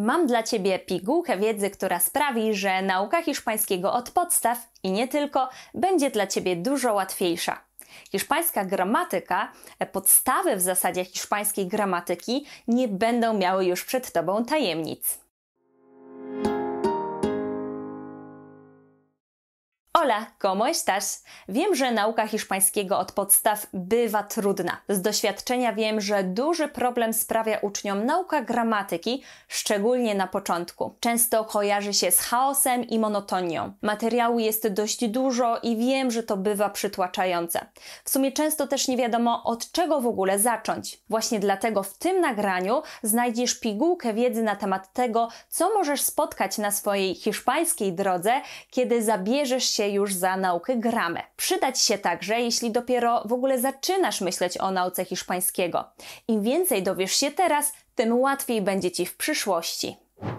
Mam dla Ciebie pigułkę wiedzy, która sprawi, że nauka hiszpańskiego od podstaw i nie tylko będzie dla Ciebie dużo łatwiejsza. Hiszpańska gramatyka, podstawy w zasadzie hiszpańskiej gramatyki nie będą miały już przed Tobą tajemnic. Hola, ¿cómo estás? Wiem, że nauka hiszpańskiego od podstaw bywa trudna. Z doświadczenia wiem, że duży problem sprawia uczniom nauka gramatyki, szczególnie na początku. Często kojarzy się z chaosem i monotonią. Materiału jest dość dużo i wiem, że to bywa przytłaczające. W sumie często też nie wiadomo od czego w ogóle zacząć. Właśnie dlatego w tym nagraniu znajdziesz pigułkę wiedzy na temat tego, co możesz spotkać na swojej hiszpańskiej drodze, kiedy zabierzesz się już za naukę gramę. Przydać się także, jeśli dopiero w ogóle zaczynasz myśleć o nauce hiszpańskiego. Im więcej dowiesz się teraz, tym łatwiej będzie Ci w przyszłości.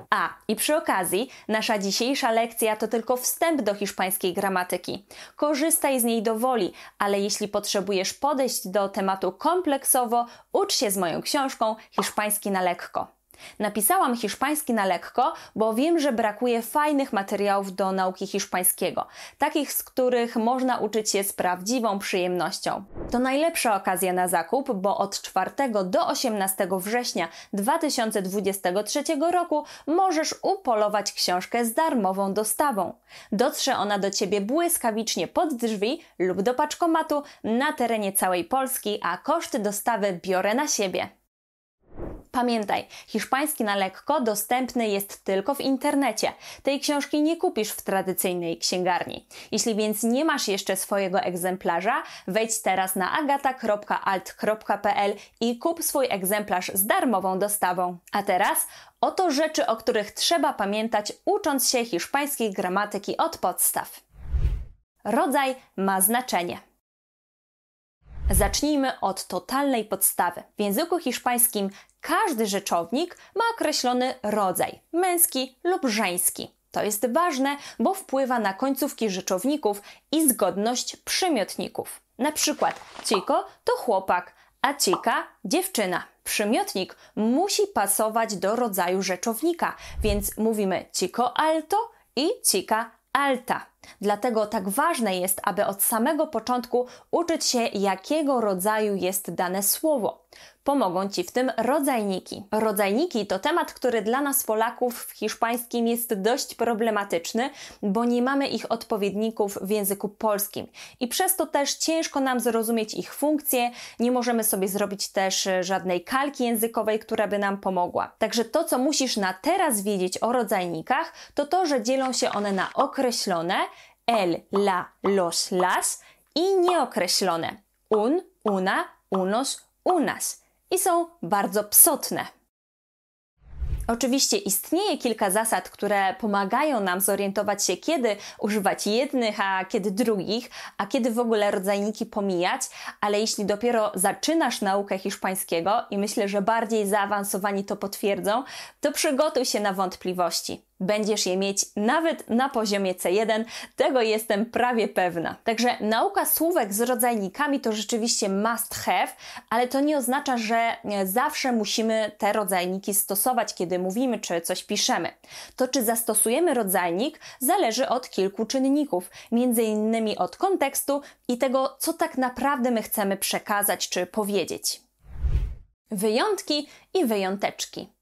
A, i przy okazji, nasza dzisiejsza lekcja to tylko wstęp do hiszpańskiej gramatyki. Korzystaj z niej do woli, ale jeśli potrzebujesz podejść do tematu kompleksowo, ucz się z moją książką Hiszpański na lekko. Napisałam hiszpański na lekko, bo wiem, że brakuje fajnych materiałów do nauki hiszpańskiego, takich, z których można uczyć się z prawdziwą przyjemnością. To najlepsza okazja na zakup, bo od 4 do 18 września 2023 roku możesz upolować książkę z darmową dostawą. Dotrze ona do Ciebie błyskawicznie pod drzwi lub do paczkomatu na terenie całej Polski, a koszty dostawy biorę na siebie. Pamiętaj, hiszpański na lekko dostępny jest tylko w internecie. Tej książki nie kupisz w tradycyjnej księgarni. Jeśli więc nie masz jeszcze swojego egzemplarza, wejdź teraz na agata.alt.pl i kup swój egzemplarz z darmową dostawą. A teraz oto rzeczy, o których trzeba pamiętać, ucząc się hiszpańskiej gramatyki od podstaw. Rodzaj ma znaczenie. Zacznijmy od totalnej podstawy. W języku hiszpańskim każdy rzeczownik ma określony rodzaj męski lub żeński. To jest ważne, bo wpływa na końcówki rzeczowników i zgodność przymiotników. Na przykład chico to chłopak, a chica dziewczyna. Przymiotnik musi pasować do rodzaju rzeczownika, więc mówimy chico alto i chica alta. Dlatego tak ważne jest, aby od samego początku uczyć się, jakiego rodzaju jest dane słowo. Pomogą Ci w tym rodzajniki. Rodzajniki to temat, który dla nas Polaków w hiszpańskim jest dość problematyczny, bo nie mamy ich odpowiedników w języku polskim i przez to też ciężko nam zrozumieć ich funkcje, nie możemy sobie zrobić też żadnej kalki językowej, która by nam pomogła. Także to, co musisz na teraz wiedzieć o rodzajnikach, to to, że dzielą się one na określone, el, la, los, las i nieokreślone, un, una, unos, unas. I są bardzo psotne. Oczywiście istnieje kilka zasad, które pomagają nam zorientować się, kiedy używać jednych, a kiedy drugich, a kiedy w ogóle rodzajniki pomijać, ale jeśli dopiero zaczynasz naukę hiszpańskiego i myślę, że bardziej zaawansowani to potwierdzą, to przygotuj się na wątpliwości będziesz je mieć nawet na poziomie C1, tego jestem prawie pewna. Także nauka słówek z rodzajnikami to rzeczywiście must have, ale to nie oznacza, że e, zawsze musimy te rodzajniki stosować, kiedy mówimy czy coś piszemy. To, czy zastosujemy rodzajnik, zależy od kilku czynników, między innymi od kontekstu i tego, co tak naprawdę my chcemy przekazać czy powiedzieć. Wyjątki i wyjąteczki.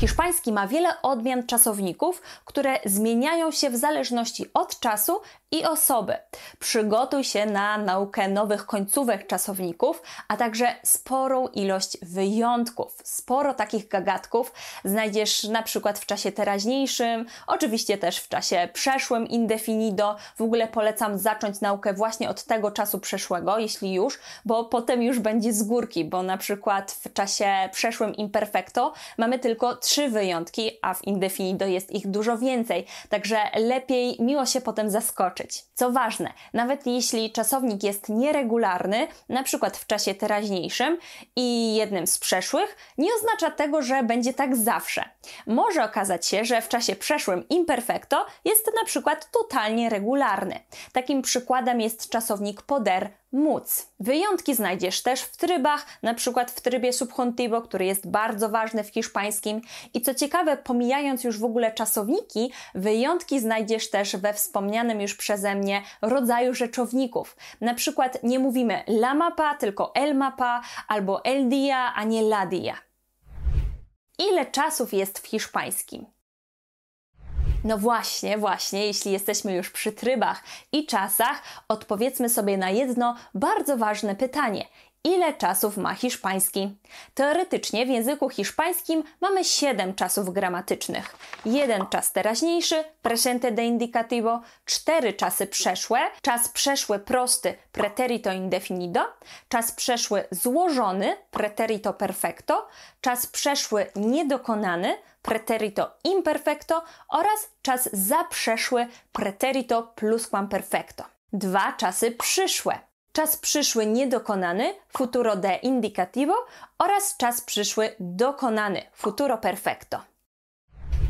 Hiszpański ma wiele odmian czasowników, które zmieniają się w zależności od czasu i osoby. Przygotuj się na naukę nowych końcówek czasowników, a także sporą ilość wyjątków. Sporo takich gagatków znajdziesz na przykład w czasie teraźniejszym, oczywiście też w czasie przeszłym indefinido. W ogóle polecam zacząć naukę właśnie od tego czasu przeszłego, jeśli już, bo potem już będzie z górki, bo na przykład w czasie przeszłym imperfecto mamy tylko trzy wyjątki, a w indefinido jest ich dużo więcej. Także lepiej miło się potem zaskoczyć co ważne, nawet jeśli czasownik jest nieregularny, na przykład w czasie teraźniejszym i jednym z przeszłych, nie oznacza tego, że będzie tak zawsze. Może okazać się, że w czasie przeszłym imperfecto jest na przykład totalnie regularny. Takim przykładem jest czasownik poder móc. Wyjątki znajdziesz też w trybach, na przykład w trybie subjuntivo, który jest bardzo ważny w hiszpańskim. I co ciekawe, pomijając już w ogóle czasowniki, wyjątki znajdziesz też we wspomnianym już przeze mnie rodzaju rzeczowników. Na przykład nie mówimy la mapa, tylko el mapa, albo el dia, a nie la dia. Ile czasów jest w hiszpańskim? No właśnie, właśnie, jeśli jesteśmy już przy trybach i czasach, odpowiedzmy sobie na jedno bardzo ważne pytanie. Ile czasów ma hiszpański? Teoretycznie w języku hiszpańskim mamy 7 czasów gramatycznych. Jeden czas teraźniejszy, presente de indicativo, cztery czasy przeszłe, czas przeszły prosty, preterito indefinido, czas przeszły złożony, preterito perfecto, czas przeszły niedokonany, preterito imperfecto oraz czas zaprzeszły, preterito plusquamperfecto. Dwa czasy przyszłe, czas przyszły niedokonany, futuro de indicativo oraz czas przyszły dokonany, futuro perfecto.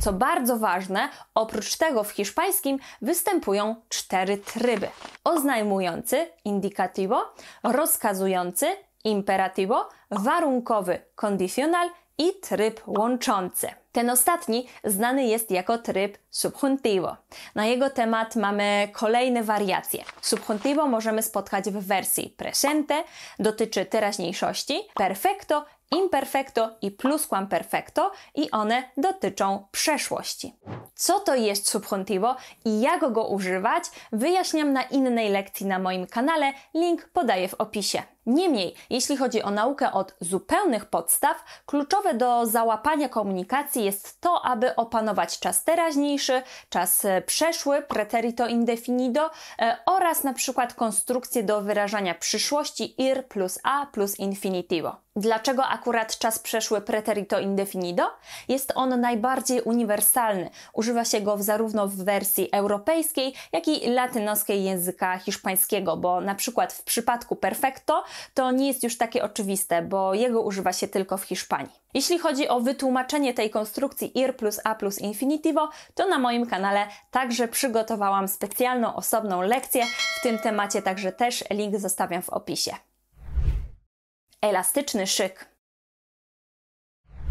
Co bardzo ważne, oprócz tego w hiszpańskim występują cztery tryby: oznajmujący indicativo, rozkazujący imperativo, warunkowy condicional i tryb łączący. Ten ostatni znany jest jako tryb subjuntivo. Na jego temat mamy kolejne wariacje. Subjuntivo możemy spotkać w wersji presente, dotyczy teraźniejszości, perfecto, imperfecto i plusquamperfecto i one dotyczą przeszłości. Co to jest subjuntivo i jak go używać, wyjaśniam na innej lekcji na moim kanale, link podaję w opisie. Niemniej, jeśli chodzi o naukę od zupełnych podstaw, kluczowe do załapania komunikacji jest to, aby opanować czas teraźniejszy, czas e, przeszły, preterito indefinido e, oraz na przykład konstrukcję do wyrażania przyszłości ir plus a plus infinitivo. Dlaczego akurat czas przeszły preterito indefinido? Jest on najbardziej uniwersalny. Używa się go zarówno w wersji europejskiej, jak i latynoskiej języka hiszpańskiego, bo na przykład w przypadku perfecto to nie jest już takie oczywiste, bo jego używa się tylko w Hiszpanii. Jeśli chodzi o wytłumaczenie tej konstrukcji ir plus a plus infinitivo, to na moim kanale także przygotowałam specjalną osobną lekcję w tym temacie, także też link zostawiam w opisie. Elastyczny szyk.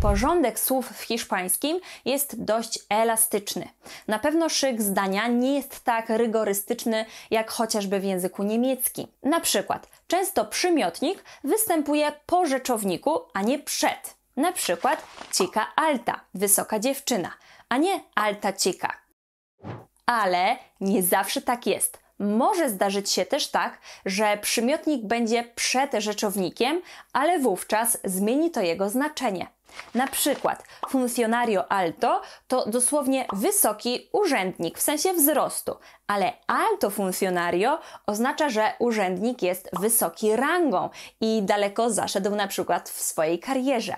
Porządek słów w hiszpańskim jest dość elastyczny. Na pewno szyk zdania nie jest tak rygorystyczny jak chociażby w języku niemieckim. Na przykład, często przymiotnik występuje po rzeczowniku, a nie przed. Na przykład cika alta, wysoka dziewczyna, a nie alta cika. Ale nie zawsze tak jest. Może zdarzyć się też tak, że przymiotnik będzie przed rzeczownikiem, ale wówczas zmieni to jego znaczenie. Na przykład funcionario alto to dosłownie wysoki urzędnik w sensie wzrostu, ale alto funcionario oznacza, że urzędnik jest wysoki rangą i daleko zaszedł na przykład w swojej karierze.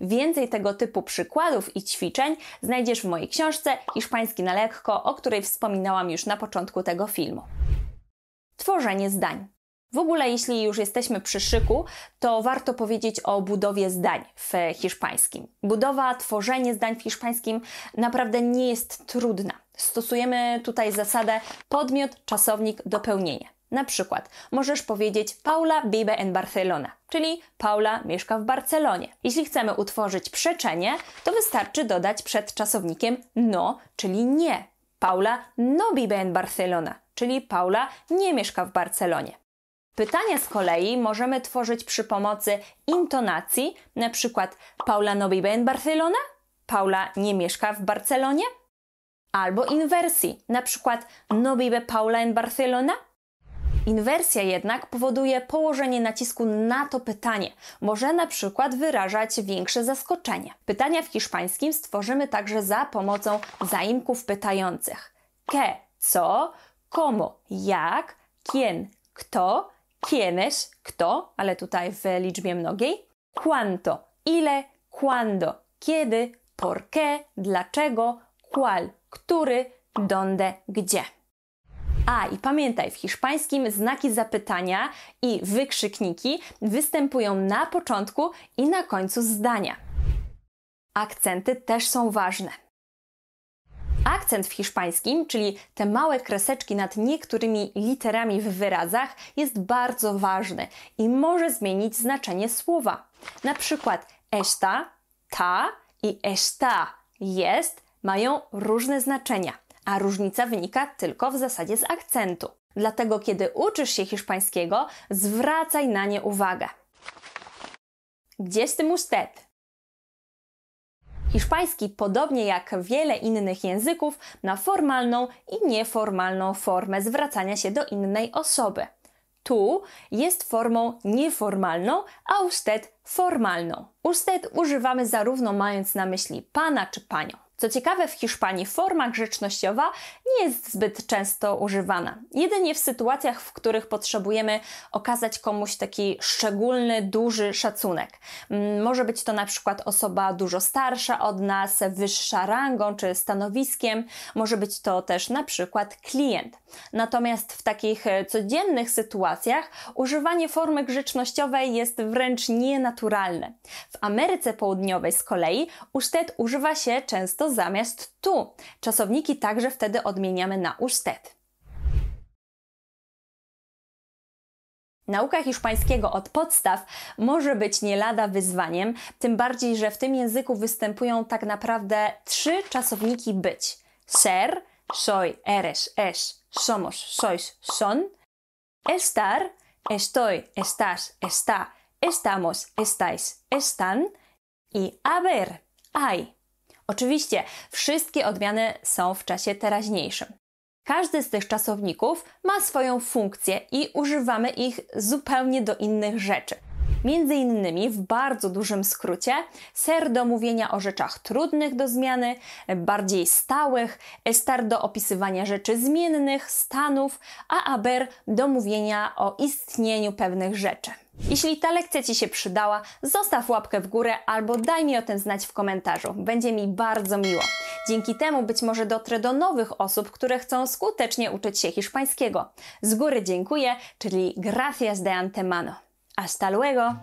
Więcej tego typu przykładów i ćwiczeń znajdziesz w mojej książce Hiszpański na lekko, o której wspominałam już na początku tego filmu. Tworzenie zdań. W ogóle, jeśli już jesteśmy przy szyku, to warto powiedzieć o budowie zdań w hiszpańskim. Budowa, tworzenie zdań w hiszpańskim naprawdę nie jest trudna. Stosujemy tutaj zasadę podmiot, czasownik, dopełnienie. Na przykład możesz powiedzieć Paula vive en Barcelona, czyli Paula mieszka w Barcelonie. Jeśli chcemy utworzyć przeczenie, to wystarczy dodać przed czasownikiem no, czyli nie. Paula no vive en Barcelona, czyli Paula nie mieszka w Barcelonie. Pytania z kolei możemy tworzyć przy pomocy intonacji, na przykład Paula no vive en Barcelona, Paula nie mieszka w Barcelonie, albo inwersji, na przykład no vive Paula en Barcelona, Inwersja jednak powoduje położenie nacisku na to pytanie. Może na przykład wyrażać większe zaskoczenie. Pytania w hiszpańskim stworzymy także za pomocą zaimków pytających. Que, co, komu, jak, quién, kto, quiénes, kto, ale tutaj w liczbie mnogiej, cuánto, ile, cuándo, kiedy, por qué, dlaczego, cuál, który, donde, gdzie. A i pamiętaj, w hiszpańskim znaki zapytania i wykrzykniki występują na początku i na końcu zdania. Akcenty też są ważne. Akcent w hiszpańskim, czyli te małe kreseczki nad niektórymi literami w wyrazach, jest bardzo ważny i może zmienić znaczenie słowa. Na przykład esta, ta i está, jest, mają różne znaczenia, a różnica wynika tylko w zasadzie z akcentu. Dlatego, kiedy uczysz się hiszpańskiego, zwracaj na nie uwagę. Gdzie z tym usted? Hiszpański, podobnie jak wiele innych języków, ma formalną i nieformalną formę zwracania się do innej osoby. Tu jest formą nieformalną, a usted formalną. Usted używamy zarówno mając na myśli pana czy panią. Co ciekawe, w Hiszpanii forma grzecznościowa nie jest zbyt często używana. Jedynie w sytuacjach, w których potrzebujemy okazać komuś taki szczególny, duży szacunek. Mm, może być to na przykład osoba dużo starsza od nas, wyższa rangą czy stanowiskiem, może być to też na przykład klient. Natomiast w takich e, codziennych sytuacjach używanie formy grzecznościowej jest wręcz nienaturalne. W Ameryce Południowej z kolei usted używa się często zamiast tu. Czasowniki także wtedy odmieniamy na usted. Nauka hiszpańskiego od podstaw może być nie lada wyzwaniem, tym bardziej, że w tym języku występują tak naprawdę trzy czasowniki być: ser, soy, eres, es, somos, sois, son, estar, estoy, estás, está, estamos, estáis, están i haber, hay. Oczywiście wszystkie odmiany są w czasie teraźniejszym. Każdy z tych czasowników ma swoją funkcję i używamy ich zupełnie do innych rzeczy. Między innymi w bardzo dużym skrócie ser do mówienia o rzeczach trudnych do zmiany, bardziej stałych, estar do opisywania rzeczy zmiennych, stanów, a aber do mówienia o istnieniu pewnych rzeczy. Jeśli ta lekcja Ci się przydała, zostaw łapkę w górę albo daj mi o tym znać w komentarzu. Będzie mi bardzo miło. Dzięki temu być może dotrę do nowych osób, które chcą skutecznie uczyć się hiszpańskiego. Z góry dziękuję, czyli gracias de antemano. Hasta luego!